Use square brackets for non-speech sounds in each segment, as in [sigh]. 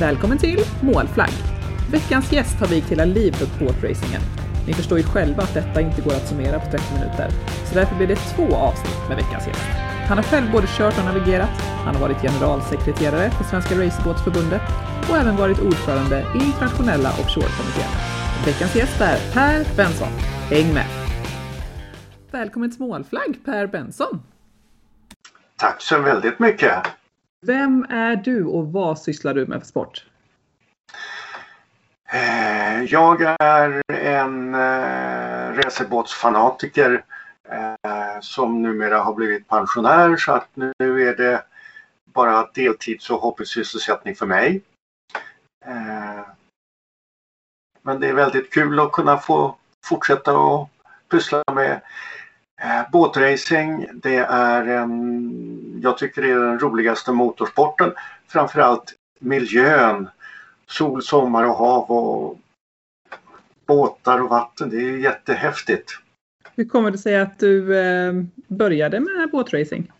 Välkommen till Målflagg! Veckans gäst har vigt hela livet åt båtracingen. Ni förstår ju själva att detta inte går att summera på 30 minuter, så därför blir det två avsnitt med veckans gäst. Han har själv både kört och navigerat, han har varit generalsekreterare för Svenska Racerbåtsförbundet och även varit ordförande i internationella offshore-kommittén. Veckans gäst är Per Benson. Häng med! Välkommen till Målflagg, Per Benson! Tack så väldigt mycket! Vem är du och vad sysslar du med för sport? Eh, jag är en eh, racerbåtsfanatiker eh, som numera har blivit pensionär så att nu är det bara deltids och hobbysysselsättning för mig. Men det är väldigt kul att kunna få fortsätta att pyssla med båtracing. Det är en, jag tycker det är den roligaste motorsporten. Framförallt miljön sol, sommar och hav och båtar och vatten. Det är jättehäftigt. Hur kommer det sig att du eh, började med båtracing?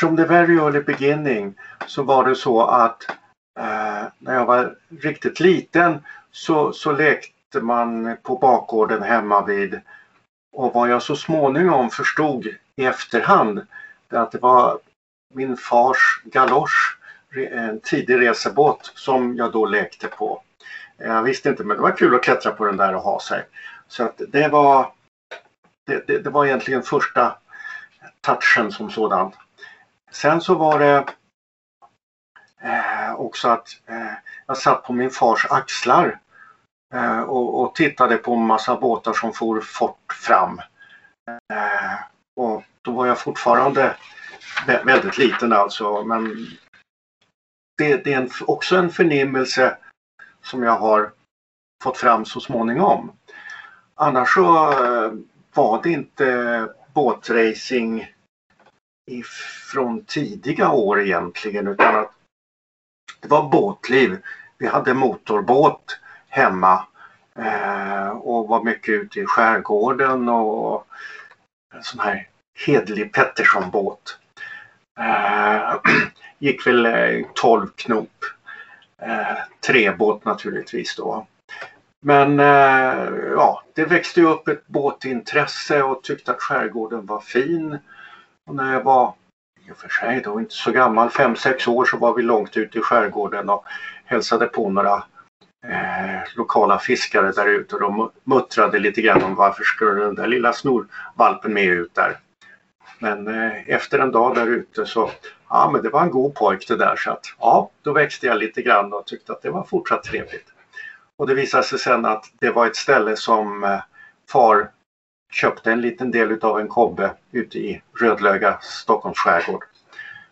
From the very early beginning så var det så att eh, när jag var riktigt liten så, så lekte man på bakgården hemma vid och vad jag så småningom förstod i efterhand att det var min fars galosch en tidig resebåt som jag då lekte på. Jag visste inte men det var kul att klättra på den där och ha sig. Så att det var det, det, det var egentligen första touchen som sådan. Sen så var det eh, också att eh, jag satt på min fars axlar Eh, och, och, tittade på en massa båtar som for fort fram. Eh, och då var jag fortfarande väldigt liten alltså men det, det är en, också en förnimmelse som jag har fått fram så småningom. Annars så eh, var det inte båtracing från tidiga år egentligen utan att det var båtliv. Vi hade motorbåt hemma eh, och var mycket ute i skärgården och en sån här hedlig Pettersson-båt. Eh, [clears throat] gick väl eh, 12 knop. Eh, trebåt naturligtvis då. Men eh, ja, det växte upp ett båtintresse och tyckte att skärgården var fin. Och när jag var, i och för sig då inte så gammal, 5-6 år så var vi långt ute i skärgården och hälsade på några eh, lokala fiskare där ute och de muttrade lite grann om varför skulle den där lilla snorvalpen med ut där. Men eh, efter en dag där ute så, ja men det var en god pojk det där så att ja, då växte jag lite grann och tyckte att det var fortsatt trevligt. Och det visade sig sen att det var ett ställe som eh, far köpte en liten del utav en kobbe ute i Rödlöga, Stockholms skärgård.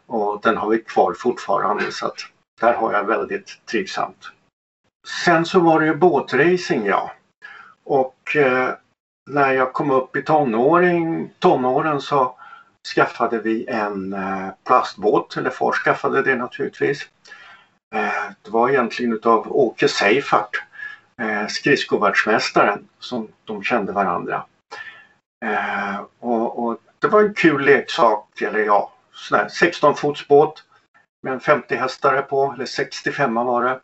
Och den har vi kvar fortfarande så att där har jag väldigt trivsamt. Sen så var det ju båtracing ja. Och eh, när jag kom upp i tonåring, tonåren så skaffade vi en eh, plastbåt, eller far skaffade det naturligtvis. Eh, det var egentligen utav Åke Seifert, eh, skridskovärldsmästaren, som de kände varandra. Eh, och, och, det var en kul leksak, eller ja, 16 fots båt med en 50 hästare på, eller 65 var det.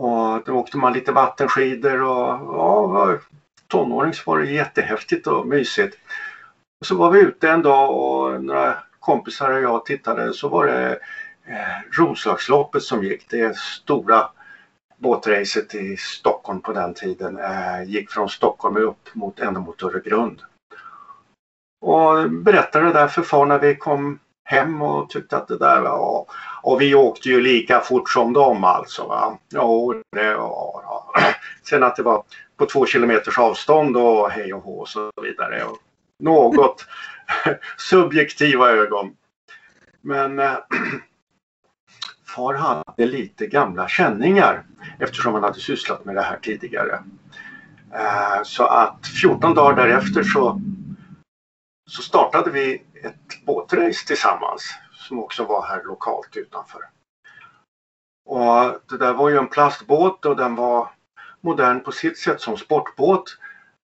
Och då åkte man lite vattenskidor och ja, tonåring så var det jättehäftigt och mysigt. Så var vi ute en dag och några kompisar och jag tittade så var det eh, Roslagsloppet som gick. Det stora båtracet i Stockholm på den tiden. Eh, gick från Stockholm upp mot ända mot Öregrund. Och berättade det där för far när vi kom hem och tyckte att det där var... Och vi åkte ju lika fort som dem alltså. Va? Ja, det var... Ja. Sen att det var på två kilometers avstånd och hej och hå och så vidare. Och något [laughs] subjektiva ögon. Men äh, [clears throat] far hade lite gamla känningar eftersom han hade sysslat med det här tidigare. Äh, så att 14 dagar därefter så, så startade vi ett båtrace tillsammans som också var här lokalt utanför. Och det där var ju en plastbåt och den var modern på sitt sätt som sportbåt.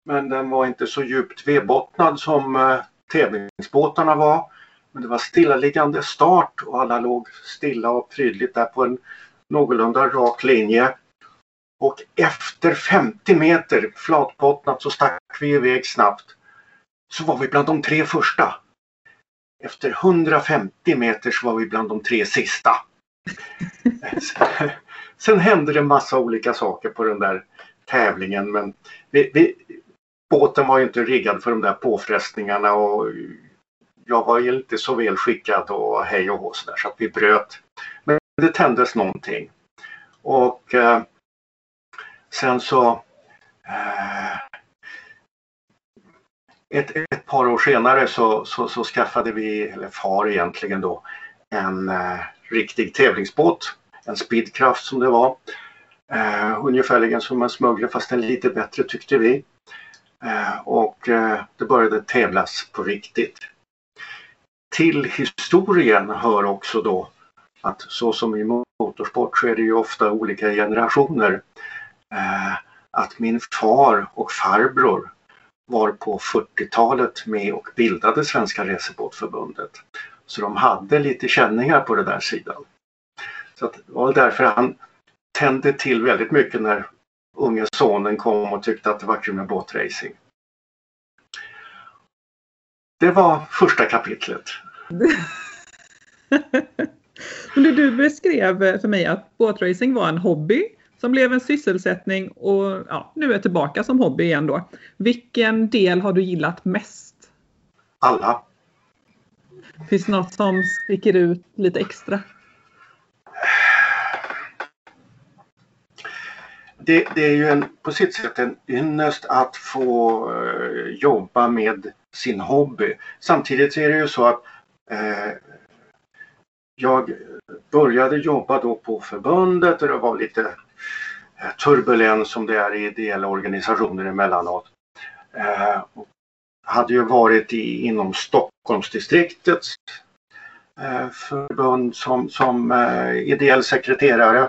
Men den var inte så djupt vedbottnad som eh, tävlingsbåtarna var. Men det var stillaliggande start och alla låg stilla och prydligt där på en någorlunda rak linje. Och efter 50 meter flatbottnat så stack vi iväg snabbt. Så var vi bland de tre första. Efter 150 meter så var vi bland de tre sista. [laughs] Sen hände det massa olika saker på den där tävlingen men vi, vi, båten var ju inte riggad för de där påfrestningarna och jag var ju inte så väl skickad och hej och hå så, där, så att vi bröt. Men det tändes någonting. Och eh, sen så eh, ett, ett, par år senare så, så, så, skaffade vi, eller far egentligen då, en eh, riktig tävlingsbåt. En Speedcraft som det var. Eh, ungefärligen som en smugglare fast en lite bättre tyckte vi. Eh, och eh, det började tävlas på riktigt. Till historien hör också då att så som i motorsport så är det ju ofta olika generationer. Eh, att min far och farbror var på 40-talet med och bildade Svenska Resebåtförbundet. Så de hade lite känningar på den där sidan. Så det var därför han tände till väldigt mycket när unge sonen kom och tyckte att det var kul med båtracing. Det var första kapitlet. [laughs] du, du beskrev för mig att båtracing var en hobby som blev en sysselsättning och ja, nu är tillbaka som hobby igen då. Vilken del har du gillat mest? Alla. Finns det något som sticker ut lite extra? Det, det, är ju en, på sitt sätt en ynnest att få uh, jobba med sin hobby. Samtidigt är det ju så att uh, jag började jobba då på förbundet och det var lite turbulens som det är i ideella organisationer emellanåt. Eh, hade ju varit i, inom Stockholmsdistriktets eh, förbund som, som eh, ideell sekreterare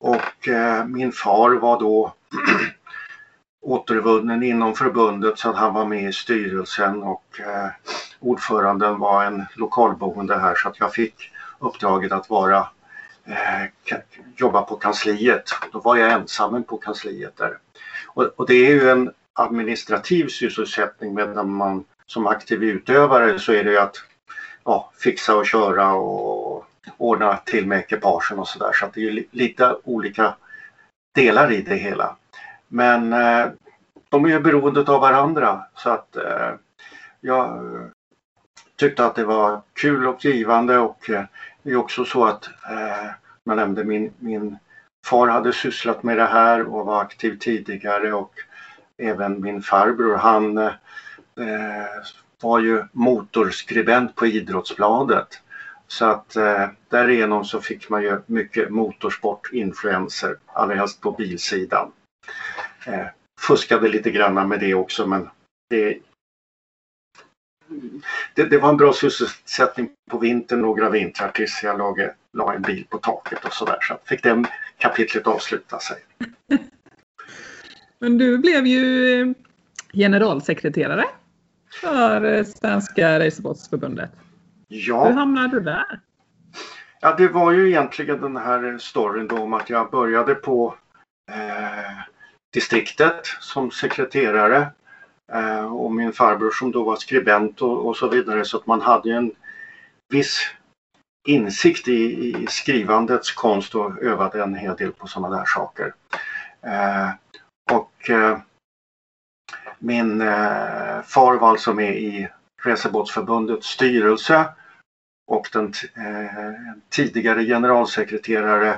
och eh, min far var då [clears throat] återvunnen inom förbundet så att han var med i styrelsen och eh, ordföranden var en lokalboende här så att jag fick uppdraget att vara Eh, jobba på kansliet. Då var jag ensam på kansliet där. Och, och, det är ju en administrativ sysselsättning medan man som aktiv utövare så är det ju att ja, fixa och köra och ordna till med ekipagen och sådär. Så att det är lite olika delar i det hela. Men eh, de är ju beroende av varandra så att eh, jag eh, tyckte att det var kul och givande och eh, det är också så att eh, man nämnde min, min far hade sysslat med det här och var aktiv tidigare och även min farbror han eh, var ju motorskribent på Idrottsbladet. Så att eh, därigenom så fick man ju mycket motorsportinfluenser, allra helst på bilsidan. Eh, fuskade lite grann med det också men det, det, det, var en bra sysselsättning på vintern några vintrar tills jag la, la en bil på taket och sådär. Så fick det kapitlet avsluta sig. Men du blev ju generalsekreterare för Svenska Racerbåtsförbundet. Ja. Hur hamnade du där? Ja, det var ju egentligen den här storyn då om att jag började på eh, distriktet som sekreterare eh, Eh, och min farbror som då var skribent och, och, så vidare så att man hade en viss insikt i, i skrivandets konst och övade en hel del på sådana där saker. Eh, och eh, min eh, far var alltså med i Resebåtsförbundets styrelse och den eh, tidigare generalsekreterare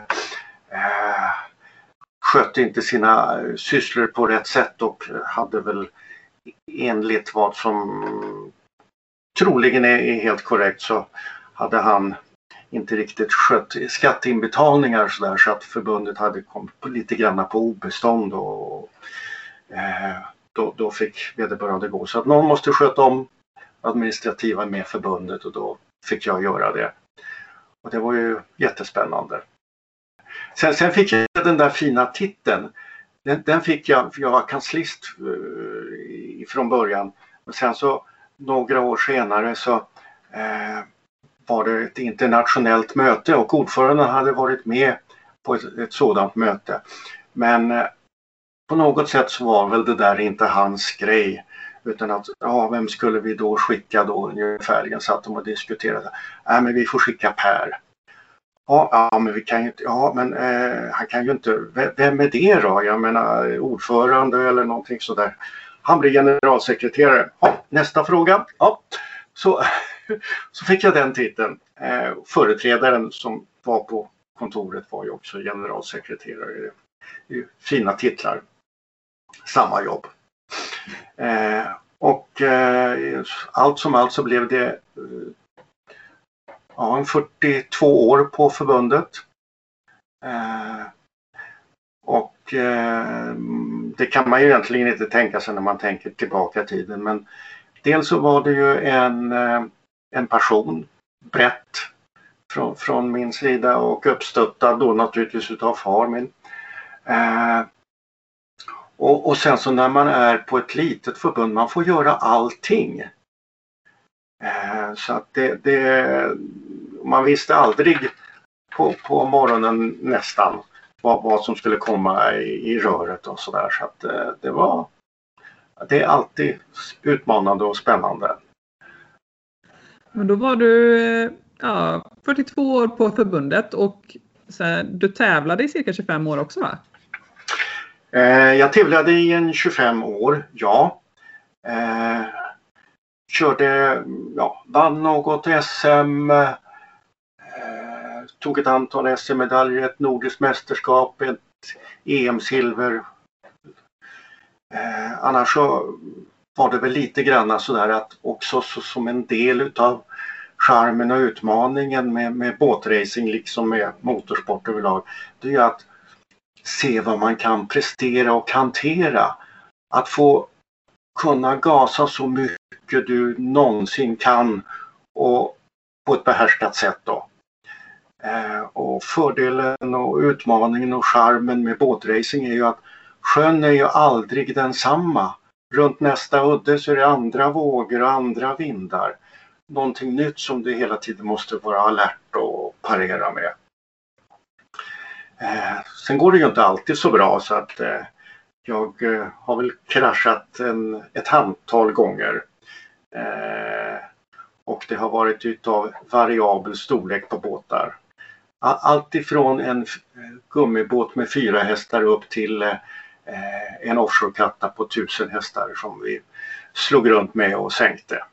eh, skötte inte sina eh, sysslor på rätt sätt och hade väl enligt vad som troligen är helt korrekt så hade han inte riktigt skött skatteinbetalningar så, där, så att förbundet hade kommit lite granna på obestånd och eh, då, då fick vederbörande gå. Så att någon måste sköta om administrativa med förbundet och då fick jag göra det. Och det var ju jättespännande. Sen, sen fick jag den där fina titeln. Den, den fick jag, för jag var kanslist eh, från början. Och sen så några år senare så eh, var det ett internationellt möte och ordföranden hade varit med på ett, ett sådant möte. Men eh, på något sätt så var väl det där inte hans grej. Utan att, ja vem skulle vi då skicka då ungefärligen satt de och diskuterade. Nej men vi får skicka Per. Ja, ja men vi kan ju inte, ja men eh, han kan ju inte, vem är det då? Jag menar ordförande eller någonting sådär. Han blir generalsekreterare. Ja, nästa fråga. Ja, så, [laughs] så fick jag den titeln. Eh, företrädaren som var på kontoret var ju också generalsekreterare. Det är fina titlar. Samma jobb. Eh, och eh, allt som allt så blev det eh, ja, 42 år på förbundet. Eh, och eh, det kan man ju egentligen inte tänka sig när man tänker tillbaka i tiden men dels så var det ju en, eh, en passion brett från, från min sida och uppstöttad då naturligtvis utav far min. Eh, och, och, sen så när man är på ett litet förbund, man får göra allting. Eh, så att det, det, man visste aldrig på, på morgonen nästan vad, vad som skulle komma i, i röret och sådär. Så att eh, det var det är alltid utmanande och spännande. Men då var du eh, ja, 42 år på förbundet och här, du tävlade i cirka 25 år också va? Eh, jag tävlade i en 25 år, ja. Eh, körde, ja, vann något SM. Tog ett antal SM-medaljer, ett nordiskt mästerskap, ett EM-silver. Eh, annars så var det väl lite grann sådär att också så, som en del utav charmen och utmaningen med, med båtracing liksom med motorsport överlag. Det är att se vad man kan prestera och hantera. Att få kunna gasa så mycket du någonsin kan och på ett behärskat sätt då. Eh, och fördelen och utmaningen och charmen med båtracing är ju att sjön är ju aldrig densamma. Runt nästa udde så är det andra vågor och andra vindar. Någonting nytt som du hela tiden måste vara alert och parera med. Eh, sen går det ju inte alltid så bra så att eh, jag eh, har väl kraschat en, ett handtal gånger. Eh, och det har varit utav variabel storlek på båtar. Allt ifrån en eh, gummibåt med fyra hästar upp till eh, eh, en offshore-katta på tusen hästar som vi slog runt med och sänkte.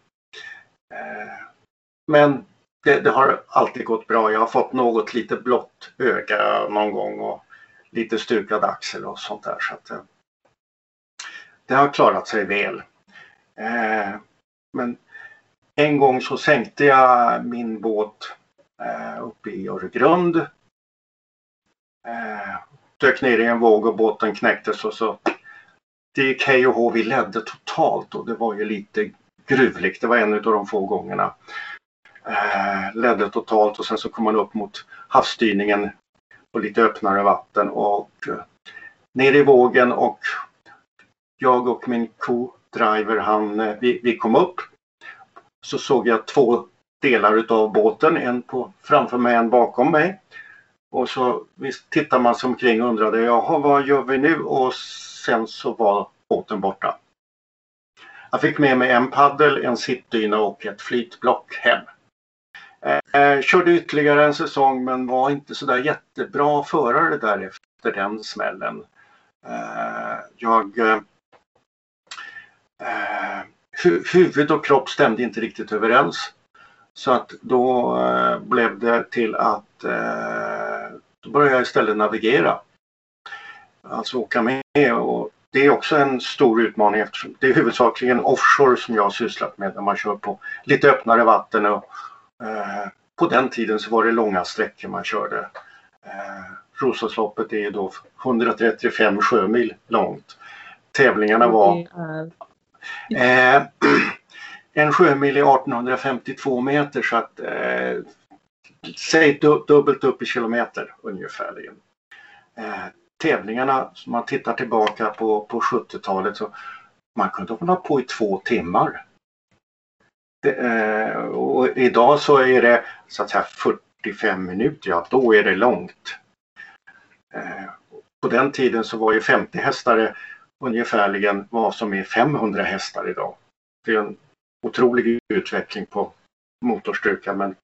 Men det, det, har alltid gått bra. Jag har fått något lite blått öga någon gång och lite stukad axel och sånt där. Så att, det har klarat sig väl. Men en gång så sänkte jag min båt eh, uppe i Öregrund. Eh, dök ner i en våg och båten knäcktes och så det gick hej och hå. Vi ledde totalt och det var ju lite gruvligt. Det var en av de få gångerna eh, ledde totalt och sen så kom man upp mot havsstyrningen på lite öppnare vatten och eh, ner i vågen och jag och min co-driver han, eh, vi, vi kom upp. Så såg jag två delar utav båten, en på, framför mig, en bakom mig. Och så visst, tittar man sig omkring och undrade, jaha vad gör vi nu? Och sen så var båten borta. Jag fick med mig en paddel, en sittdyna och ett flytblock hem. Eh, körde ytterligare en säsong men var inte sådär jättebra förare där efter den smällen. Eh, jag eh, eh hu huvud och kropp stämde inte riktigt överens. Så att då eh, blev det till att eh, då började jag istället navigera. Alltså åka med och det är också en stor utmaning eftersom det är huvudsakligen offshore som jag har sysslat med när man kör på lite öppnare vatten och Eh, på den tiden så var det långa sträckor man körde. Roslagsloppet är då 135 sjömil långt. Tävlingarna var eh, [clears throat] [clears throat] en sjömil är 1852 meter så att eh, säg dubbelt upp i kilometer ungefärligen. Eh, tävlingarna, som man tittar tillbaka på, på 70-talet så man kunde hålla på i två timmar det, eh, och idag så är det så att säga 45 minuter, ja då är det långt. Eh, på den tiden så var ju 50 hästar ungefärligen vad som är 500 hästar idag. Det är en otrolig utveckling på motorstyrka men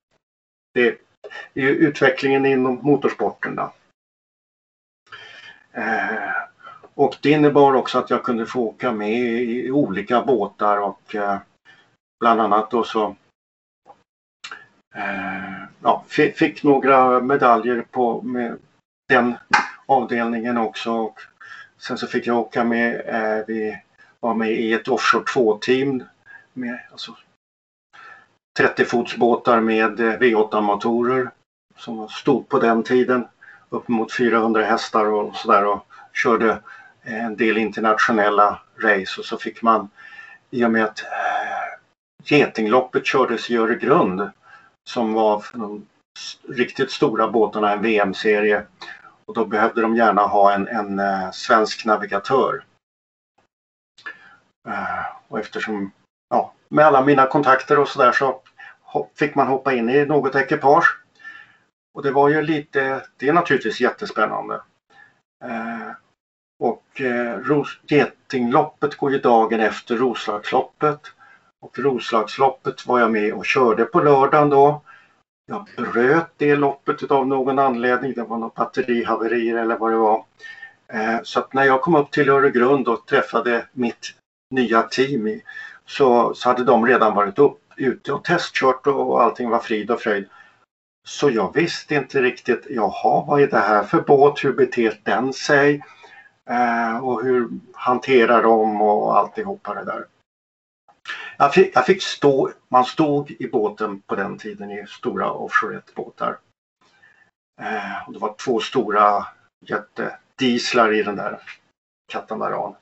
det är utvecklingen inom motorsporten. Då. Eh, och det innebar också att jag kunde få åka med i olika båtar och eh, bland annat då så eh, ja, fick några medaljer på med den avdelningen också. Och sen så fick jag åka med, eh, vi var med i ett offshore 2-team med alltså, 30 fotsbåtar med eh, V8-motorer som var stort på den tiden. Upp mot 400 hästar och sådär och körde eh, en del internationella race och så fick man i och med att eh, Getingloppet kördes i Öregrund som var för de riktigt stora båtarna en VM-serie och då behövde de gärna ha en, en svensk navigatör. Och eftersom, ja, med alla mina kontakter och sådär så fick man hoppa in i något ekipage. Och det var ju lite, det är naturligtvis jättespännande. Eh, och eh, Getingloppet går ju dagen efter Roslagsloppet. Och Roslagsloppet var jag med och körde på lördagen då. Jag bröt det loppet av någon anledning. Det var något batterihaverier eller vad det var. Eh, så att när jag kom upp till Öregrund och träffade mitt nya team så, så hade de redan varit upp, ute och testkört och allting var frid och fröjd. Så jag visste inte riktigt, jaha vad är det här för båt, hur beter den sig? Eh, och hur hanterar de och alltihopa det där. Jag fick, jag fick stå, man stod i båten på den tiden i stora offshore-båtar. Eh, och det var två stora jättedieslar i den där katamaran.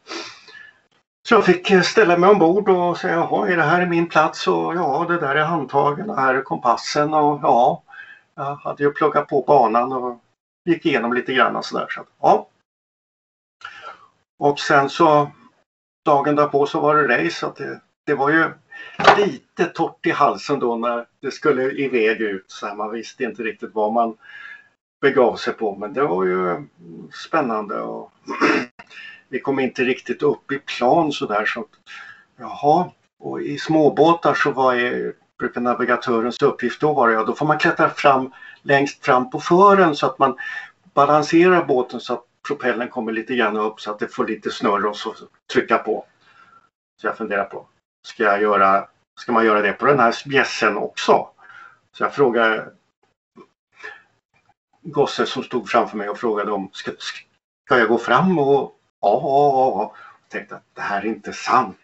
Så jag fick eh, ställa mig ombord och säga, jaha, är det här min plats? Och ja, det där är handtagen och här är kompassen och ja, jag hade ju pluggat på banan och gick igenom lite grann och sådär. Så, ja. Och sen så dagen därpå så var det race. Så det, det var ju lite torrt i halsen då när det skulle iväg ut. Så man visste inte riktigt vad man begav sig på. Men det var ju mm, spännande. Och [clears throat] vi kom inte riktigt upp i plan sådär. Så, jaha, och i småbåtar så var är, brukar navigatörens uppgift då vara, ja då får man klättra fram längst fram på fören så att man balanserar båten så att propellen kommer lite grann upp så att det får lite snurr och så trycka på. Så jag funderar på, ska, jag göra, ska man göra det på den här bjässen också? Så jag frågade gosse som stod framför mig och frågade om ska, ska jag gå fram och ja, ja, ja. Jag tänkte att det här är inte sant.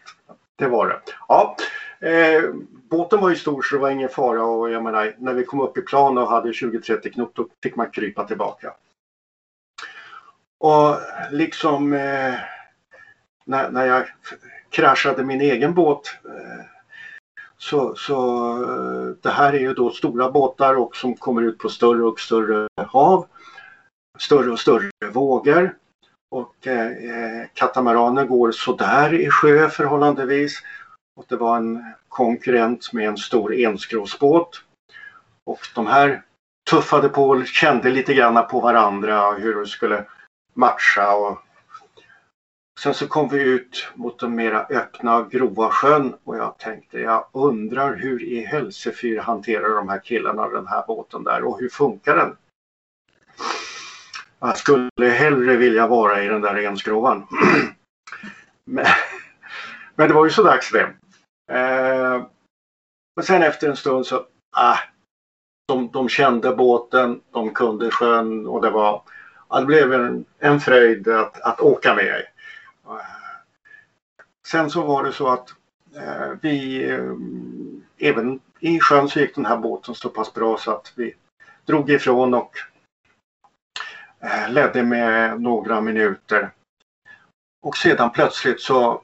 Det var det. Ja, eh, båten var ju stor så det var ingen fara och jag menar när vi kom upp i plan och hade 20-30 knop då fick man krypa tillbaka. Och liksom eh, när, när jag kraschade min egen båt eh, så, så eh, det här är ju då stora båtar och som kommer ut på större och större hav. Större och större vågor. Och eh, eh, katamaraner går sådär i sjö förhållandevis. Och det var en konkurrent med en stor enskrovsbåt. Och de här tuffade på och kände lite grann på varandra hur de skulle matcha och sen så kom vi ut mot den mera öppna grova sjön och jag tänkte jag undrar hur i helsefyr hanterar de här killarna den här båten där och hur funkar den? Jag skulle hellre vilja vara i den där renskrovan. [clears throat] men, men det var ju så dags det. Eh, men sen efter en stund så, ah, de, de kände båten, de kunde sjön och det var ja, det blev en, en fröjd att, att åka med. Eh, sen så var det så att eh, vi, eh, även i sjön så gick den här båten så pass bra så att vi drog ifrån och Eh, ledde med några minuter. Och sedan plötsligt så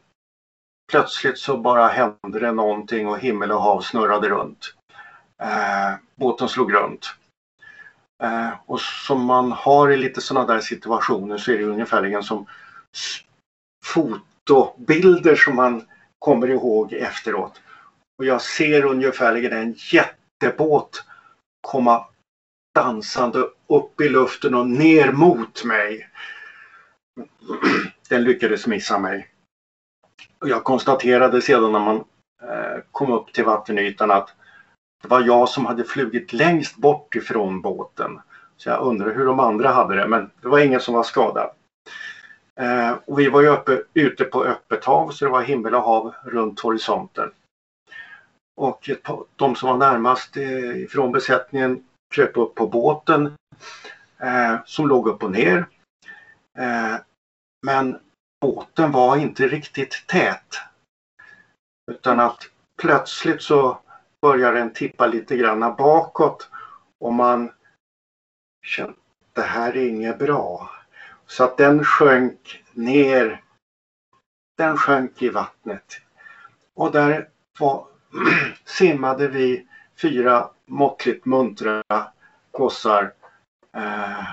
plötsligt så bara hände det någonting och himmel och hav snurrade runt. Eh, båten slog runt. Eh, och som man har i lite sådana där situationer så är det ungefärligen som fotobilder som man kommer ihåg efteråt. och jag ser ungefärligen en jättebåt komma dansande upp i luften och ner mot mig. [clears throat] Den lyckades missa mig. Och jag konstaterade sedan när man eh, kom upp till vattenytan att det var jag som hade flugit längst bort ifrån båten. Så jag undrar hur de andra hade det, men det var ingen som var skadad. Eh, och vi var ju uppe, ute på öppet hav så det var himmel och hav runt horisonten. Och de som var närmast eh, ifrån besättningen kröp upp på båten eh, som låg upp och ner. Eh, men båten var inte riktigt tät. Utan att plötsligt så börjar den tippa lite granna bakåt och man kände det här är inget bra. Så att den sjönk ner. Den sjönk i vattnet. Och där var, [clears throat] simmade vi fyra måttligt muntra gossar eh,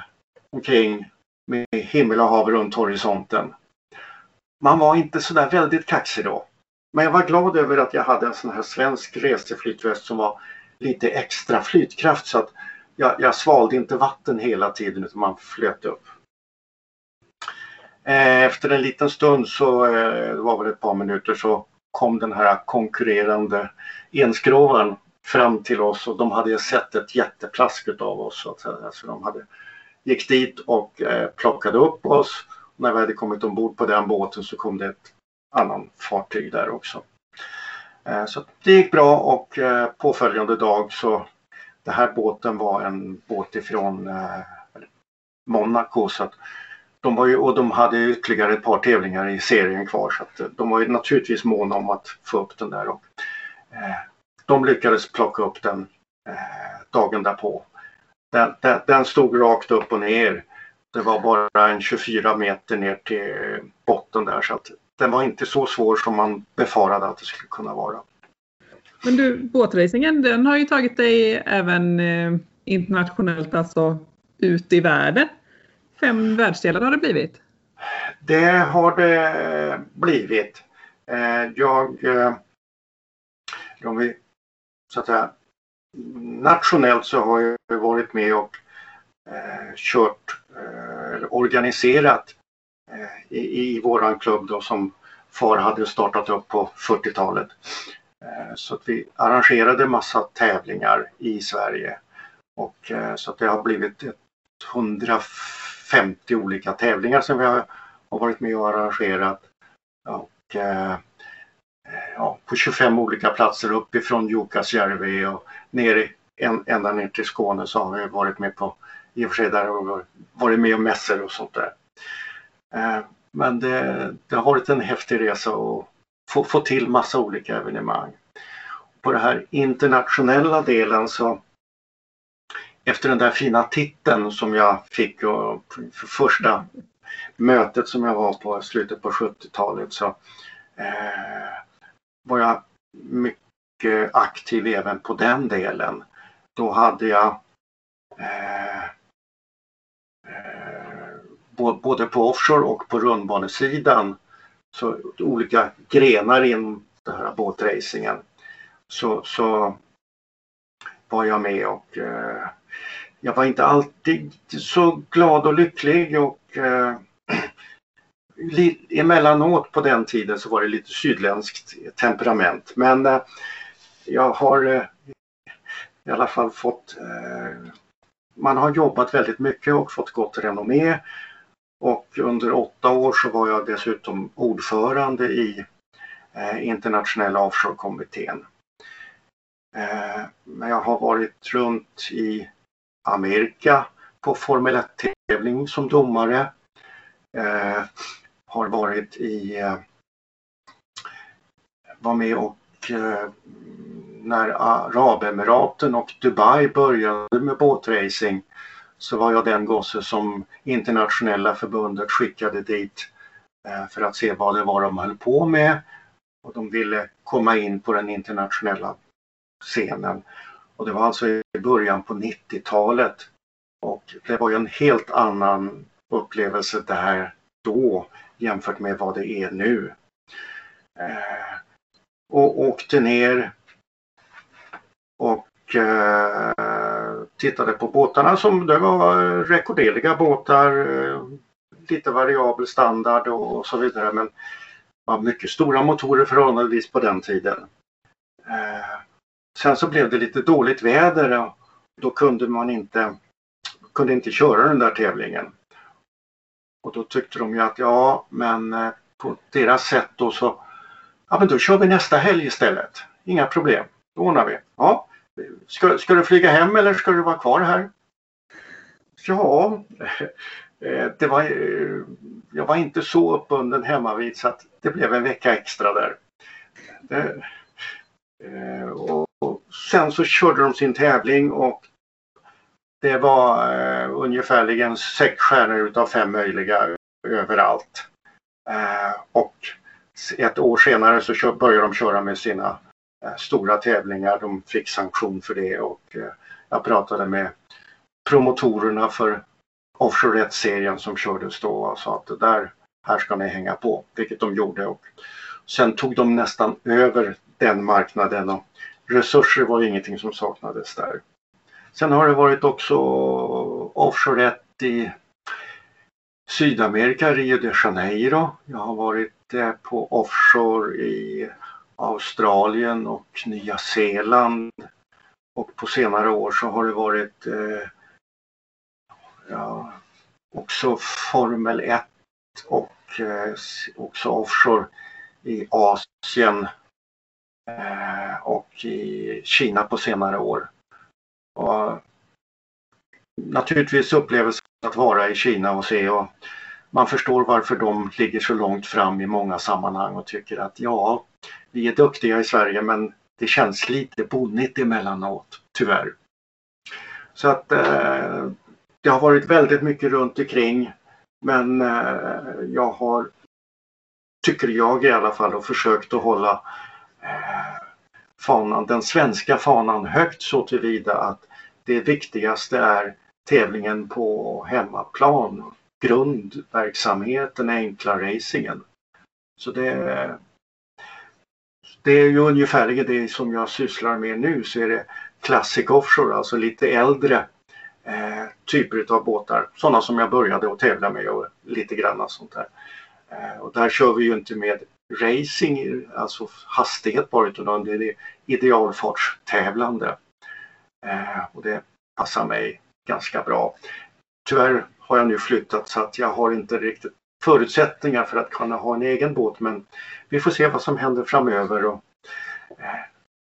omkring med himmel och hav runt horisonten. Man var inte sådär väldigt kaxig då. Men jag var glad över att jag hade en sån här svensk reseflytväst som var lite extra flytkraft så att jag, jag svalde inte vatten hela tiden utan man flöt upp. Eh, efter en liten stund så, eh, det var väl ett par minuter, så kom den här konkurrerande enskrovan fram till oss och de hade sett ett jätteplask av oss. Så, att säga. så de hade, gick dit och eh, plockade upp oss. Och när vi hade kommit ombord på den båten så kom det ett annan fartyg där också. Eh, så det gick bra och eh, påföljande dag så den här båten var en båt ifrån eh, Monaco så att de var ju, och de hade ytterligare ett par tävlingar i serien kvar så att de var ju naturligtvis måna om att få upp den där. Och, eh, de lyckades plocka upp den eh, dagen därpå. Den, den, den, stod rakt upp och ner. Det var bara en 24 meter ner till botten där så att den var inte så svår som man befarade att det skulle kunna vara. Men du, båtracingen den har ju tagit dig även eh, internationellt, alltså ut i världen. Fem världsdelar har det blivit. Det har det blivit. Eh, jag, om vi så att säga, nationellt så har jag varit med och eh, kört, eh, organiserat eh, i, i våran klubb då som FAR hade startat upp på 40-talet. Eh, så att vi arrangerade massa tävlingar i Sverige och eh, så att det har blivit 150 olika tävlingar som vi har varit med och arrangerat. Och eh, ja, på 25 olika platser uppifrån Jukkasjärvi och ner en, ända ner till Skåne så har vi varit med på, i och för sig där har vi varit med om mässor och sånt där. Eh, men det, det, har varit en häftig resa och få, få till massa olika evenemang. På den här internationella delen så efter den där fina titeln som jag fick och för första mötet som jag var på i slutet på 70-talet så eh, var jag mycket aktiv även på den delen. Då hade jag eh, eh, både på offshore och på rundbanesidan så olika grenar inom den här båtracingen så, så var jag med och eh, jag var inte alltid så glad och lycklig och eh, emellanåt på den tiden så var det lite sydländskt temperament men eh, jag har eh, i alla fall fått eh, man har jobbat väldigt mycket och fått gott renommé och under åtta år så var jag dessutom ordförande i eh, internationella offshore-kommittén. Eh, men jag har varit runt i Amerika på Formel 1-tävling som domare. Eh, har varit i, eh, var med och eh, när Arabemiraten och Dubai började med båtracing så var jag den gosse som internationella förbundet skickade dit eh, för att se vad det var de höll på med. Och de ville komma in på den internationella scenen. Och det var alltså i början på 90-talet. Och det var ju en helt annan upplevelse där då jämfört med vad det är nu. Eh, och åkte ner och eh, tittade på båtarna som det var rekorderliga båtar, eh, lite variabel standard och så vidare men var mycket stora motorer förhållandevis på den tiden. Eh, sen så blev det lite dåligt väder och då kunde man inte, kunde inte köra den där tävlingen. Och då tyckte de ju att ja, men eh, på deras sätt då så, ja men då kör vi nästa helg istället. Inga problem, då ordnar vi. Ja, ska, ska du flyga hem eller ska du vara kvar här? Ja, [laughs] eh, det var, eh, jag var inte så uppbunden hemma vid så att det blev en vecka extra där. Och sen så körde de sin tävling och det var eh, ungefärligen sex stjärnor utav fem möjliga överallt. Eh, och ett år senare så började de köra med sina eh, stora tävlingar. De fick sanktion för det och eh, jag pratade med promotorerna för offshore rättsserien som kördes då och sa att det där, här ska ni hänga på, vilket de gjorde. Och sen tog de nästan över den marknaden och resurser var ingenting som saknades där. Sen har det varit också offshore i Sydamerika, Rio de Janeiro. Jag har varit på offshore i Australien och Nya Zeeland. Och på senare år så har det varit eh, ja, också Formel 1 och eh, också offshore i Asien eh, och i Kina på senare år. Och naturligtvis upplevelsen att vara i Kina och se och man förstår varför de ligger så långt fram i många sammanhang och tycker att ja, vi är duktiga i Sverige men det känns lite bonnigt emellanåt, tyvärr. Så att eh, det har varit väldigt mycket runt omkring men eh, jag har, tycker jag i alla fall, försökt att hålla eh, fanan, den svenska fanan högt så tillvida att det viktigaste är tävlingen på hemmaplan, grundverksamheten, enkla racingen. Så det, det är ju ungefär det som jag sysslar med nu så är det Classic Offshore, alltså lite äldre eh, typer av båtar. Sådana som jag började att tävla med och lite grann sånt där. Eh, och där kör vi ju inte med racing, alltså hastighet bara utan det är idealfartstävlande. Eh, och det passar mig ganska bra. Tyvärr har jag nu flyttat så att jag har inte riktigt förutsättningar för att kunna ha en egen båt men vi får se vad som händer framöver. Och, eh,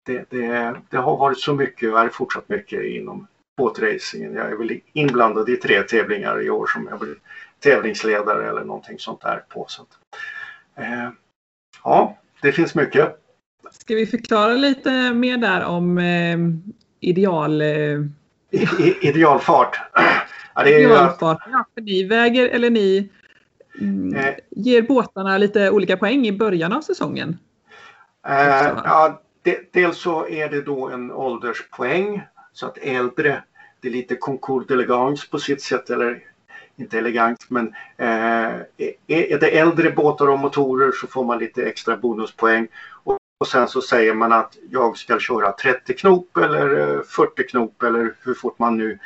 det, det, det har varit så mycket och är fortsatt mycket inom båtracingen. Jag är väl inblandad i tre tävlingar i år som jag blir tävlingsledare eller någonting sånt där på. Så att, eh, ja, det finns mycket. Ska vi förklara lite mer där om eh, ideal... Eh... idealfart. [clears throat] Ja, det är idealfart. Ja, för ni väger, eller ni mm, eh, ger båtarna lite olika poäng i början av säsongen. Eh, ja, de, dels så är det då en ålderspoäng så att äldre, det är lite concours d'elegance på sitt sätt eller inte elegant men eh, är det äldre båtar och motorer så får man lite extra bonuspoäng och, och sen så säger man att jag ska köra 30 knop eller eh, 40 knop eller hur fort man nu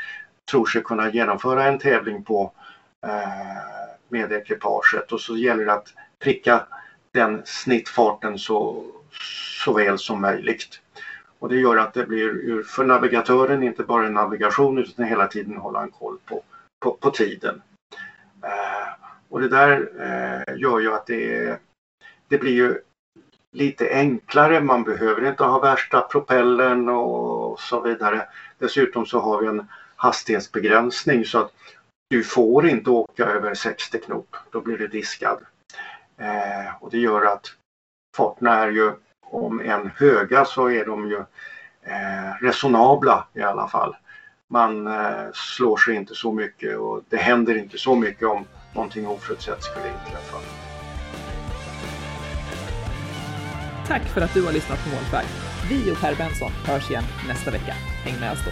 tror sig kunna genomföra en tävling på eh, med ekipaget och så gäller det att pricka den snittfarten så, så väl som möjligt. Och det gör att det blir för navigatören inte bara en navigation utan hela tiden hålla en koll på på, på tiden. Eh, och det där eh, gör ju att det, det blir ju lite enklare. Man behöver inte ha värsta propellern och så vidare. Dessutom så har vi en hastighetsbegränsning så att du får inte åka över 60 knop. Då blir du diskad. Eh, och det gör att farterna är ju, om en höga så är de ju eh, resonabla i alla fall man eh, slår sig inte så mycket och det händer inte så mycket om någonting oförutsett skulle inträffa. Tack för att du har lyssnat på Målfärg. Vi och Per Benson hörs igen nästa vecka. Häng med oss då.